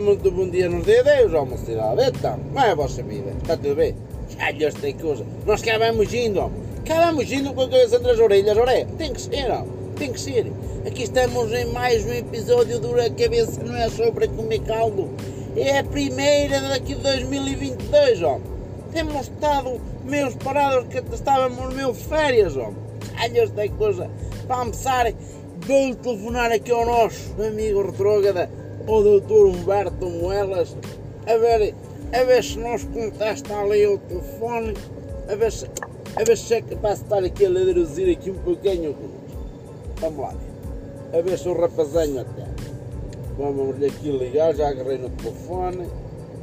Muito bom dia nos dia Deus, ó mocidade. Então, como é a vossa vida? Está tudo bem? Olha esta coisa. Nós cá vamos indo, ó. Cá vamos indo com a cabeça entre as orelhas, ora é? Tem que ser, ó. Tem que ser. Aqui estamos em mais um episódio do A Cabeça Não É Sobre Comer Caldo. É a primeira daqui de 2022, ó. Temos estado meus parados que estávamos meio férias, ó. Olha esta coisa. Para começar, vou telefonar aqui ao nosso amigo retrógrada o doutor Humberto Moelas a ver, a ver se nos contesta ali o telefone, a ver se, a ver se é capaz de estar aqui a ladruzir aqui um pouquinho Vamos lá, a ver se o rapazinho até. Vamos aqui ligar, já agarrei no telefone,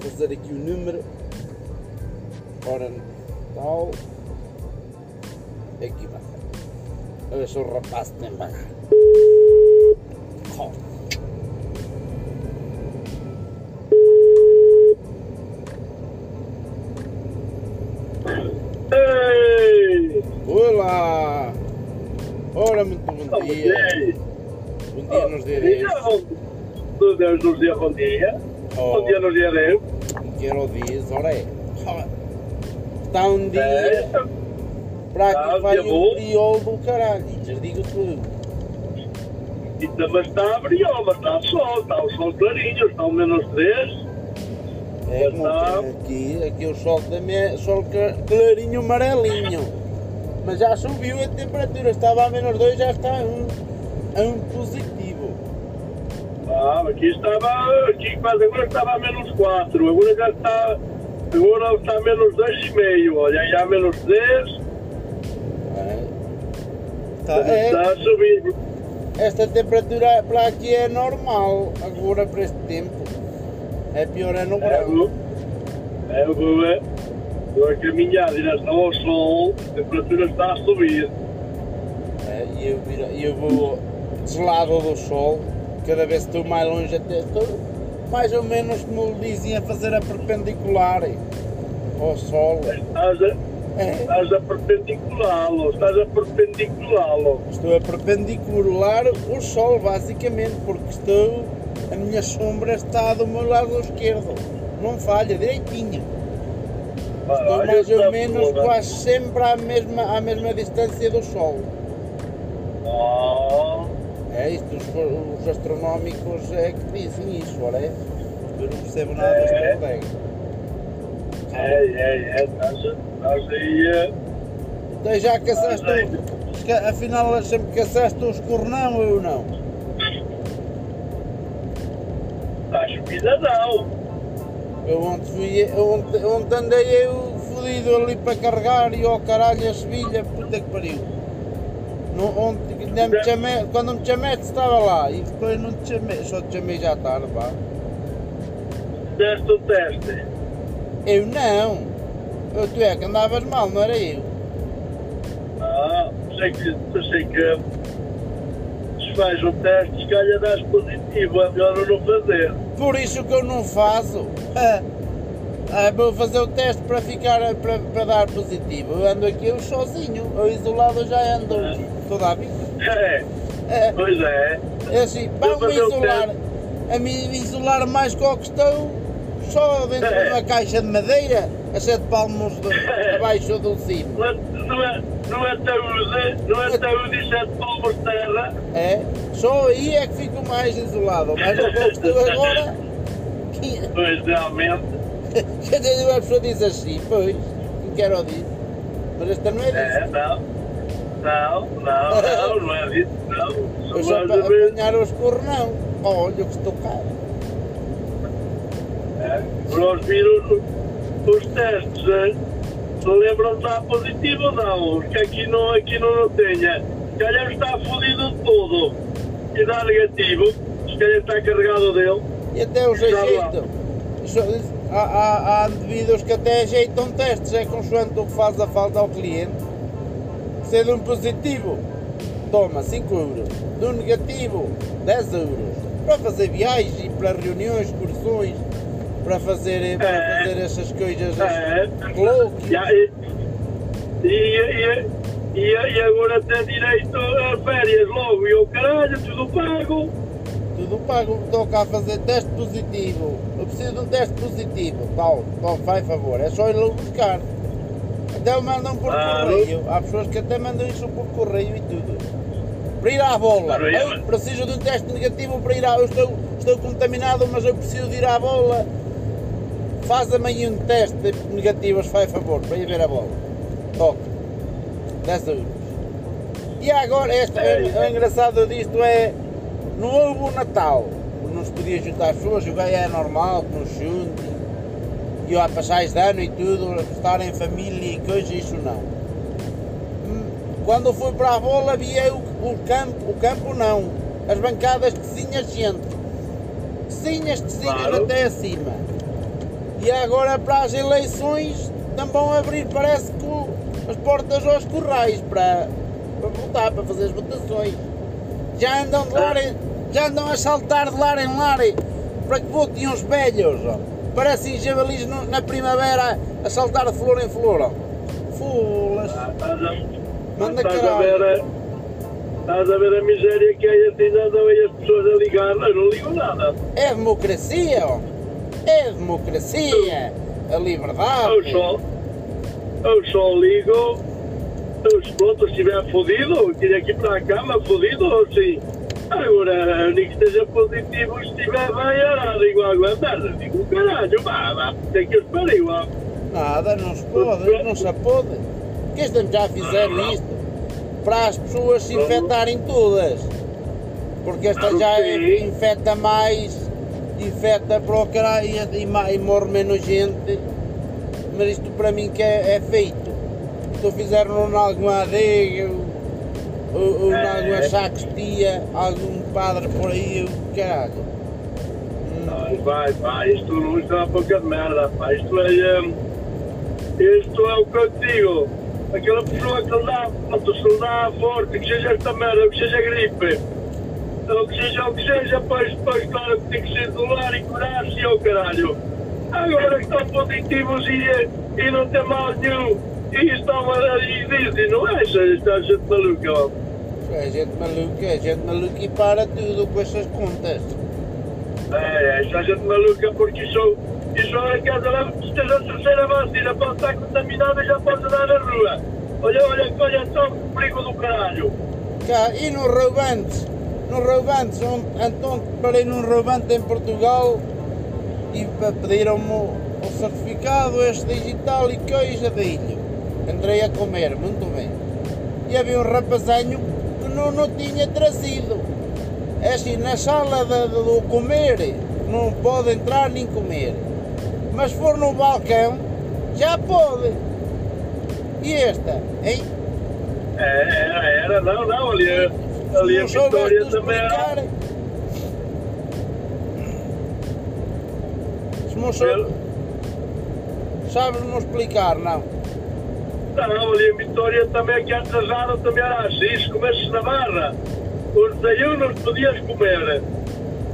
fazer aqui o número. Ora, tal. Aqui vai. A ver se o rapaz tem bagagem. Oh. Bom dia! Bom dia nos dia 10. Do Deus nos dia bom dia. Oh. Bom dia nos dia Deus. Quero dias, ora é. Está um dia É, para que vai dia um bom. friol do caralho. Já digo tudo. e também está a mas está sol, está o sol clarinho, está o menos 3. É aqui, aqui o sol também, sol cla- clarinho amarelinho. Mas já subiu a temperatura, estava a menos 2, já está a um, a um positivo. Ah, aqui estava, aqui quase agora estava a menos 4, agora já está, agora está a menos 2,5, olha, aí há menos 3, É. Tá, é, está a subir. esta temperatura para aqui é normal, agora para este tempo. É pior é no É, verão. é, vou, é, vou a caminhar em direção ao sol, a temperatura está a subir. É, e eu, eu vou deslado do sol, cada vez estou mais longe até estou mais ou menos como dizem a fazer a perpendicular ao sol. Estás a, É, estás a perpendiculá-lo, estás a perpendiculá-lo. estou a perpendicular o sol basicamente, porque estou. A minha sombra está do meu lado esquerdo. Não falha, direitinho. Estou Olha mais ou menos quase sempre à mesma, à mesma distância do sol. Ah, É isto, os, os astronómicos é que dizem isso, ora é? Eu não percebo nada desta É. bodega. é, é, é, estás aí a... Então já caçaste, o- que- afinal sempre caçaste os cornão ou não? Estás subida não. Eu ontem fui, ontem, ontem andei eu fodido ali para carregar e ao caralho a Sevilha, puta que pariu. No, ontem, ainda me chamei, quando me chamaste estava lá e depois não te chamei, só te chamei já tarde, pá. Deste o teste. Eu não, eu, tu é que andavas mal, não era eu. Ah, sei que, sei que se faz o teste, se calhar dás positivo, é melhor eu não fazer. Por isso que eu não faço. Ah, vou fazer o teste para ficar para, para dar positivo. Eu ando aqui eu sozinho, eu isolado já ando toda a vida. É, É, pois é. é assim, vamos o isolar. A mim isolar mais que que estou só dentro de uma caixa de madeira, a sete palmos de, abaixo do cimo. Não é, não é, não é taúde, não é taúde e sete de terra. É, só aí é que fico mais isolado. Mas o que estou agora. Pois realmente. Quer dizer, uma pessoa diz assim, pois, não quero dizer. Mas esta não é disso. É, não. Não, não, não, não é disso, não. Eu Só para apanhar os cornão. Olha que estou caro. É, nós viram os testes, é, se lembram de dar positivo ou não, que aqui não, aqui não, não tenha. Se calhar está fodido de todo e dá negativo, se calhar está carregado dele. E até os ajeitam. Há, há, há indivíduos que até ajeitam testes, é consoante o que faz a falta ao cliente. Se de um positivo, toma 5 euros. De um negativo, 10 euros. Para fazer viagens e para reuniões, excursões, para fazer, para É. fazer essas coisas, É. Já, e, e, e, agora tem direito a férias logo e o caralho, tudo pago. tudo pago. Estou cá a fazer teste positivo. Eu preciso de um teste positivo. Tal, tal, faz favor. É só ir lá buscar. Até o mandam por Ah, correio. Há pessoas que até mandam isso por correio e tudo. Para ir à bola. Eu preciso de um teste negativo para ir à. Eu estou, estou contaminado, mas eu preciso de ir à bola. Faz-me aí um teste de negativos, faz favor, para ir ver a bola. Toca. 10 euros. E agora, este, o engraçado disto é. Não houve o Natal. Não se podia juntar as pessoas, o gajo é normal, que não se junte. E ó, passais de ano e tudo, estar em família e coisa, isso não. Quando eu fui para a bola, havia o, o campo, o campo não, as bancadas de cinhas gente. Cinhas de cinhas Claro. até acima. E agora para as eleições também vão abrir, parece que as portas aos corrais para, para votar, para fazer as votações. Já andam de lar em- já andam a saltar de lar em lar para que votem os velhos. ó. Parecem javalis no- na primavera a saltar de flor em flor. ó. Fulas. Ah, a, Manda caralho. estás a ver a miséria que é assim, andam aí as pessoas a ligar, eu não ligo nada. É democracia, ó. É democracia. A Eu liberdade. só, eu só ligo, eu, pronto, estiver fodido, ir para a cama fodido, ou sim. Agora, nem que esteja positivo, se estiver bem, eu digo merda, digo caralho, vá, vá, tem que esperar igual. Nada, não se pode, não se pode. Porque estes já fizeram isto para as pessoas se infectarem todas. Porque esta já infecta mais, infecta para o caralho e, morre menos gente. Mas isto para mim que é, é feito. Isto fizeram em alguma adega, ou, ou em alguma sacristia, algum padre por aí, o caralho. Vai, vai, vai, isto não está a pouca de merda, pá, isto é, isto é o que eu digo. Aquela pessoa que dá, pronto, se lhe dá forte, que seja esta merda, que seja gripe, ou que seja o que seja, pois, pois claro que tem que ser do lar e curar-se ao caralho. Agora que estão positivos e, e não tem mal nenhum, e estão a e dizem, não é? Esta gente maluca, ó. É gente maluca, é gente maluca e para tudo com essas contas. É, esta gente maluca porque isso, isso é que ela esteja a terceira vacina, pode estar contaminada e já pode andar na rua. Olha, olha, olha só o perigo do caralho. Cá, e no roubantes, no roubantes, onde, então parei num roubante em Portugal e pediram-me o, certificado, este digital e coisa ilho. Entrei a comer, muito bem. E havia um rapazinho que não, não tinha trazido. É assim, na sala de- de- do comer, não pode entrar nem comer. Mas for no balcão, já pode. E esta, hein? É, era, era, não, não, ali, a- ali a não Vitória também é- não sou... Sabes-me explicar, não? Não, ali a Vitória também que atrasaram também era assim, se comesses na barra, os desayunos podias comer.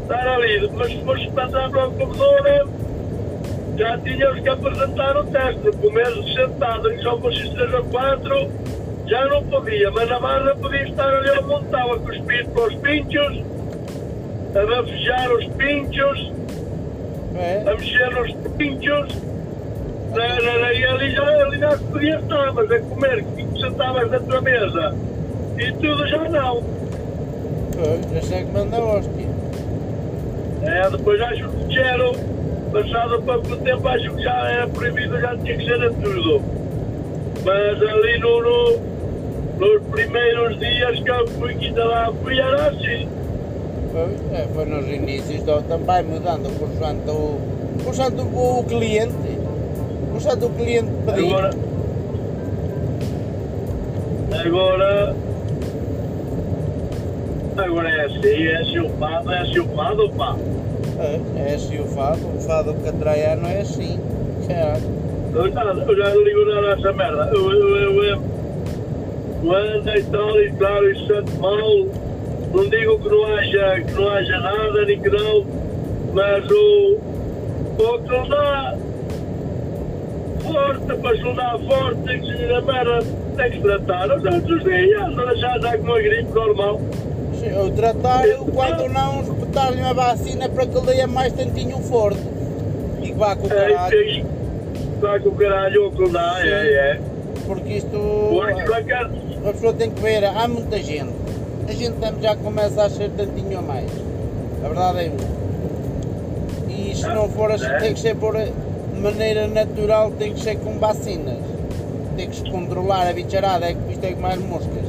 Estar ali, mas se fores passar para o comedor, já tínhamos que apresentar o teste, comer sentado, que só fosses três ou quatro, já não podia, mas na barra podia estar ali ao montão a cuspir para os pinchos, a bafejar os pinchos, É? a mexer nos pinchos, na, na, na, e ali já, ali já podia estar, mas a comer, que sentavas na tua mesa, e tudo já não. Pois, esse é que manda hóstia. É, depois acho que quero, passado pouco tempo, acho que já era proibido, já tinha que ser a tudo. Mas ali no, no- nos primeiros dias que eu fui, que lá fui, era assim. Pois, é, foi nos inícios, então, também mudando consoante o, consoante o, o cliente. Consoante o cliente pedir. Agora, agora, agora é assim, é chupado, é chupado, pá. É, é assim o fado, o fado catraiano é assim. Caralho. Eu já, eu já não ligo nada a essa merda. Eu, eu, eu, eu, quando e tal e claro, isso é mal. Não digo que não haja, que não haja nada, nem que não, mas o, o que não dá forte, para se dá forte, tem que ser a merda, tem que se tratar. Os outros dias, já com uma gripe normal. ou tratar, ou quando não, espetar-lhe uma vacina para que ele dê mais tantinho forte. E que vá com o É, caralho. isso Vai com o caralho, o que dá, é, é. Porque isto. Para A pessoa tem que ver, há muita gente. A gente também já começa a ser tantinho a mais. A verdade é isso. E se não for assim, É. tem que ser por de maneira natural, tem que ser com vacinas. Tem que se controlar a bicharada, é que isto é com mais moscas.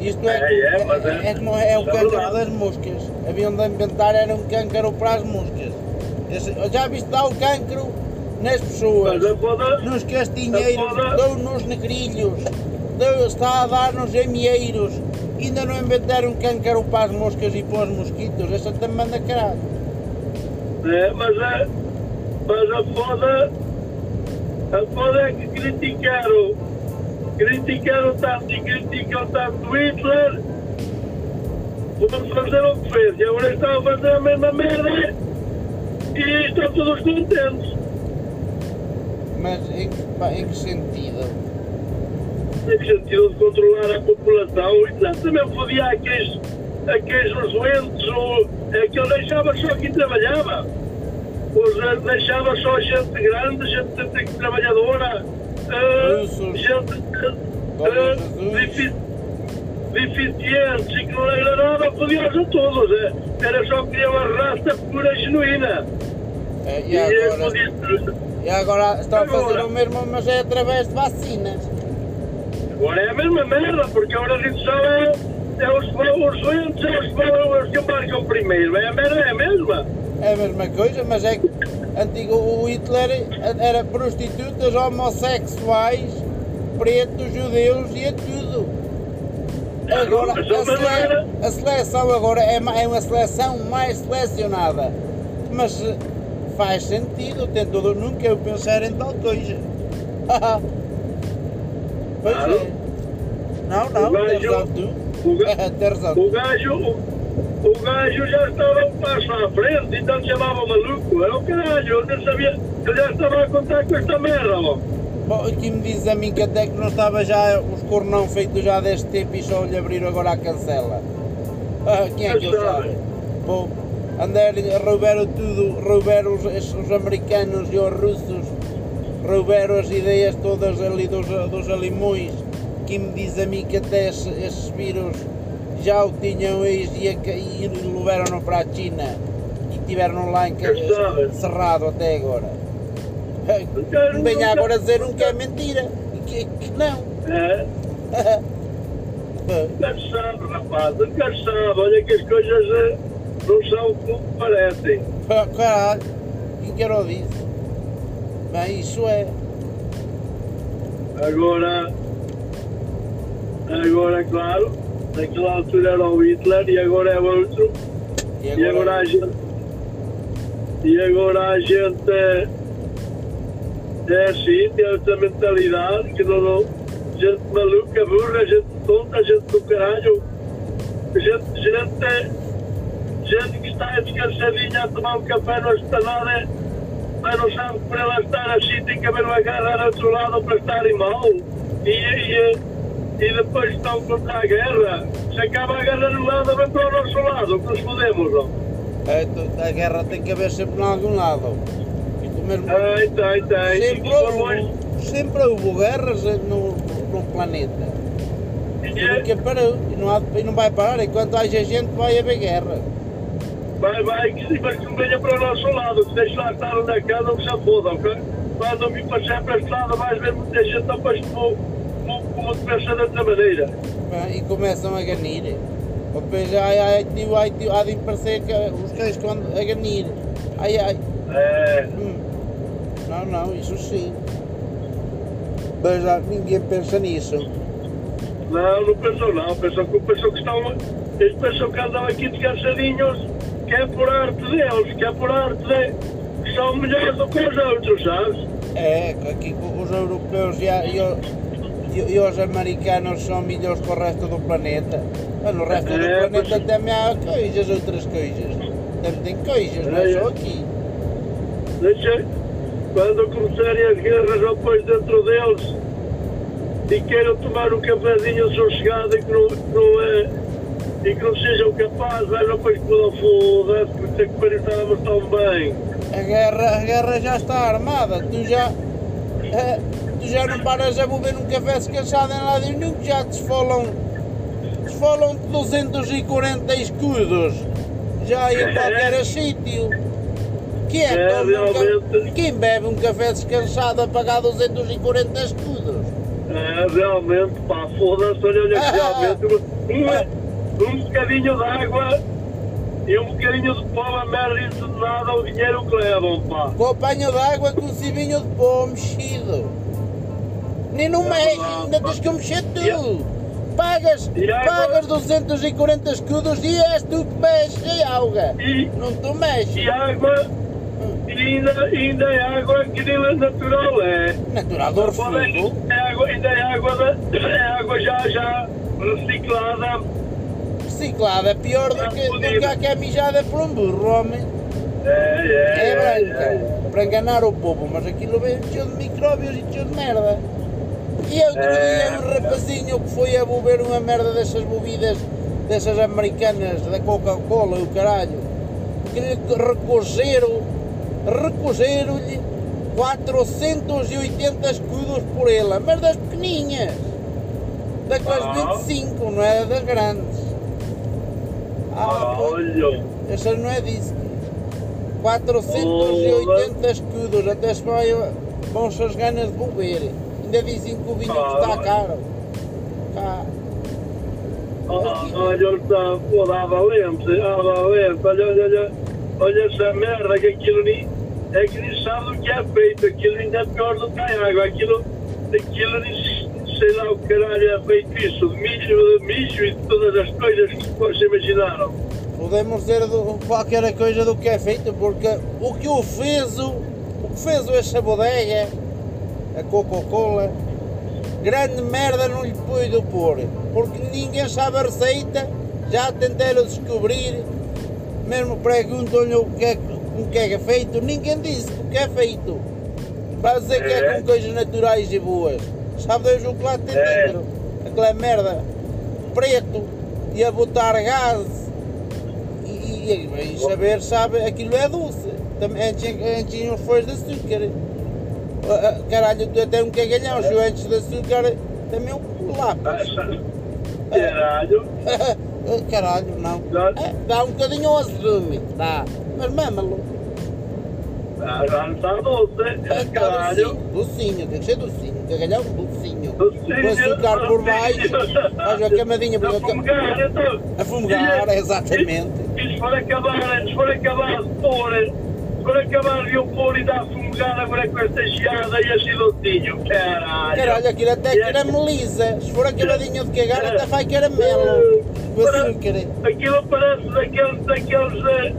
Isto é, É, é, é- é, como é o é verdade. das moscas. Haviam de inventar, era um câncaro para as moscas. Esse- já viste dá o cancro nas pessoas nos castinheiros, nos negrilhos, dou, está a dar nos amieiros. Ainda não inventaram câncaro para as moscas e para os mosquitos, essa também manda caralho. é, mas é, mas a foda, a foda é que criticaram, criticaram tanto e criticam tanto Hitler, vamos fazer o que fez, e agora estão a fazer a mesma merda, e estão todos contentes. Mas em em que sentido? Sentido de controlar a população e também fodia aqueles, aqueles doentes, ou, é que ele deixava só quem trabalhava. Os, eh, deixava só gente grande, gente, gente trabalhadora, eh, gente eh, Jesus. defi- deficientes e que não era nada, podia-os a todos. eh. Era só que queriam a raça pura e genuína. É, E, e, eh, agora, podia- e agora estão a fazer o mesmo, mas é através de vacinas. Agora é a mesma merda, porque agora a gente só é, os, os doentes, é os, os que embarcam primeiro. É a merda, é a mesma. É a mesma coisa, mas é que antigo, o Hitler era prostitutas, homossexuais, pretos, judeus e é tudo. Agora, a, sele- a seleção agora é, é uma seleção mais selecionada. Mas faz sentido, tem todo, nunca eu pensar em tal coisa. pois Claro. é. Não, não, O gajo- razão tu. O, ga- Tens razão. o gajo, o, gajo já estava um passo à frente, então chamava maluco. É o caralho, eu não sabia, eu já estava a contar com esta merda, ó. Bom, aqui me diz a mim que até que não estava já os cornão feitos já deste tempo e só lhe abriram agora a cancela. Ah, quem é que eu sabe? Bom, andar, roubaram tudo, roubaram os- os americanos e os russos, roubaram as ideias todas ali dos, dos alimões, que me diz a mim que até esse- esses vírus já o tinham eles e, e levaram-no para a China e tiveram lá em, ca- Eu sabe. cerrado até agora. Não venha agora dizer um que é mentira. e Que, que não. É, cansado, rapaz, cansado. Olha que as coisas eh, não são como parecem. Ah, Caralho, quem que era o disse? Bem, isso é. Agora, agora, claro, naquela altura era o Hitler e agora é outro. E E agora agora, a gente. E agora a gente é, é assim, tem essa mentalidade que não, não. Gente maluca, burra, gente tonta, gente do caralho. Gente, gente, gente que está descansadinha a tomar um café no esplanada, mas não sabe que para ela estar assim tem que haver uma guerra lado para estarem mal. E, e, e depois estão contra a guerra. Se acaba a guerra no lado, vem para o nosso lado, que nos fodemos, não? é, tu- a guerra tem que haver sempre em algum lado. Mesmo. Tem, tem, tem. Sempre houve, sempre houve guerras no, no planeta. e é- parou. E não, há, e não vai parar. Enquanto haja gente, vai haver guerra. Vai, vai, que, mas que não venha para o nosso lado, que deixe lá estar onde é que se fodam, ok? Quando para sempre este lado, vais ver muita gente depois como, como, como te pensa de outra maneira. E começam a ganir. Depois ai, ai, tio, ai, tio, há de parecer que os cães estão a ganir. Ai, ai. É, Hum. Não, não, isso sim. Mas já ninguém pensa nisso. não, não pensou não, pensou que, pensou que estão, eles pensam que andam aqui descansadinhos, que é por arte deles, que é por arte de, que são melhores do que os outros, sabes? É, que os europeus e, e, e- e os americanos são melhores que o resto do planeta. Mas no resto do É, planeta mas- também há coisas, outras coisas. Também tem coisas, não é É, só é. aqui. Deixa, quando começarem as guerras depois dentro deles e queiram tomar um cafezinho sossegado e que não, que não é e que não sejam capazes, não depois pela foda-se, porque que pariu estávamos tão bem. A guerra, a guerra já está armada, tu já. eh, tu já não paras a beber um café descansado em lado nenhum, que já te esfolam. te esfolam de 240 escudos. Já em qualquer sítio. Que é, É, realmente. Quem bebe um café descansado a pagar 240 escudos? É, realmente, pá, foda-se, olha, olha, que realmente, um bocadinho de água e um bocadinho de pó, a merda isso de nada, o dinheiro que levam, pá. Com apanho de água com civinho de pó mexido. Nem no mexe, ainda tens que mexer tudo. Pagas, pagas 240 escudos e és tu que mexes a água. E, Não tu mexes. e água, e ainda, ainda é água que nem é natural, é. Natural do refugo. É água, ainda é água, é água já, já reciclada. Reciclada, pior do que, do que a que é mijada por um burro, homem. É, é, É é, branca. Para enganar o povo, mas aquilo vem cheio de micróbios e cheio de merda. E outro dia um rapazinho que foi a beber uma merda dessas bebidas, dessas americanas, da Coca-Cola e o caralho, que lhe recogeram, recogeram-lhe 480 escudos por ela, mas das pequeninhas, daquelas Ah. 25, não é das grandes. Ah, Olha, essa não é disso. 480 escudos, até se vai, vão-se as ganas de beber. Ainda dizem que o vinho Ah. está caro. Cá. Olha, está, pô, dá valente, ah, valente, olha, olha, olha, olha essa merda, que aquilo nem, é que nem sabe do que é feito, aquilo ainda é pior do que a água, aquilo, aquilo nem sei lá o caralho é feito isso, de milho, de mijo e de todas as coisas que vocês imaginaram. Podemos dizer do- qualquer coisa do que é feito, porque o que o fez, o, que fez essa bodega, a Coca-Cola, grande merda não lhe pude pôr, porque ninguém sabe a receita, já tentaram descobrir, mesmo perguntam-lhe o que, é, com que é feito, ninguém disse o que é feito. Vai dizer que é É. com coisas naturais e boas. Sabe Deus o que lá tem É. dentro? Aquela merda preto e a botar gás e, e, e saber, sabe, aquilo é doce. Também enchem enchem os folhos de açúcar. Ah, ah, Caralho, tu até um cagalhão, se eu enches de açúcar, também um lápis. Caralho, Caralho, não. Dá- É, dá um bocadinho ao azedume, dá. Mas mamalo. ah, já não está doce, É caralho. docinho, docinho, tem que ser docinho, cagalhão docinho. Com açúcar por baixo, faz uma camadinha A para fumegar, então. a fumegar, E- exatamente. E se for acabar, se for acabar de pôr, se for acabar de eu pôr e dar fumegar agora com esta geada e assim docinho, caralho. Caralho, aquilo até E- carameliza. Se for acabadinho de cagar, até faz caramelo. Com açúcar. Aquilo parece daqueles, daqueles eh,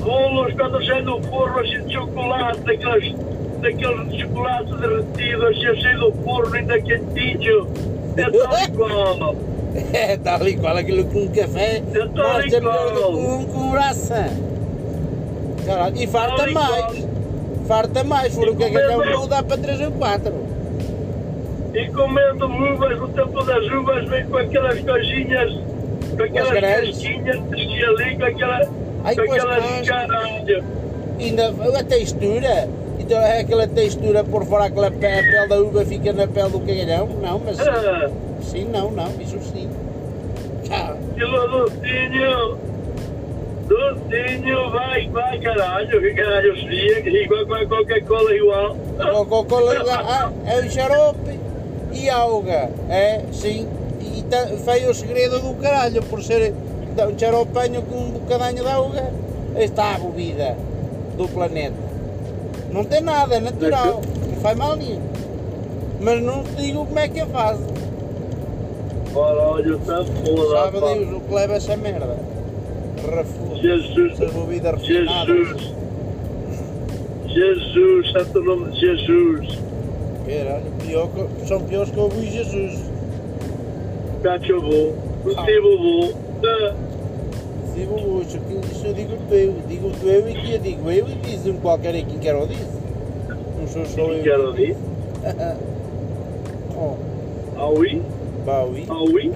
rolos quando sai do forno assim de chocolate, daqueles, daqueles de chocolate derretido, assim cheio do forno ainda quentinho. É tal e qual. É, tal e qual aquilo com um café. Melhor do igual. que um com braça. Caralho, e farta Tal e mais. qual. Farta mais. Se for E um cagalhão comendo- não dá para 3 ou 4. E comendo uvas, no tempo das uvas, vem com aquelas coisinhas, com aquelas casquinhas que ali, com, aquela, Ai, com com as aquelas cascas. caralho. Ainda a textura. Então é aquela textura por fora, aquela pele, a pele da uva fica na pele do cagalhão? Não, mas Ah, sim, não, não, isso sim. Aquilo docinho, docinho, vai, vai, caralho, que caralho que igual com a Coca-Cola igual. Coca-Cola ah, é um xarope e alga, é, sim. E tá, foi o segredo do caralho, por ser um xaropenho com um bocadinho de alga, está a bebida do planeta. Não tem nada, é natural, não faz mal nenhum. Mas não te digo como é que a faz. Ora, olha, está foda, Sabe. Deus o que leva essa merda? Jesus, bebidas refinadas. Jesus, Jesus, santo nome de Jesus. Caralho, pior que- são piores que eu vi Jesus. Cachorro, possível, ah, Digo hoje, que isso eu digo eu, digo eu e que digo eu e diz um qualquer aí quem quer o diz. Não sou só eu. quero dizer, oh, aui, Baui. aui,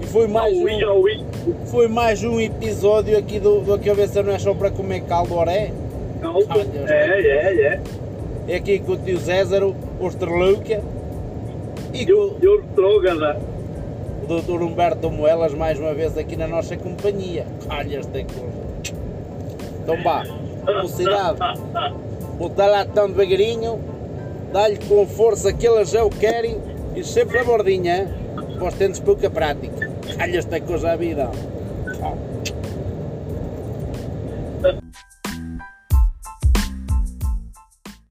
E foi mais Ui, um, ui. foi mais um episódio aqui do, do Cabeça Não é só para comer caldo oré. É, é, é. É aqui com o tio César, o Estrelúquia. E E com o, e doutor Humberto Moelas mais uma vez aqui na nossa companhia. Calhas tem coisa. Então vá, velocidade. Botar lá tão devagarinho, dá-lhe com força que elas já o querem e sempre a bordinha? Para os tentes pouca prática. Calhas tem coisa a vida.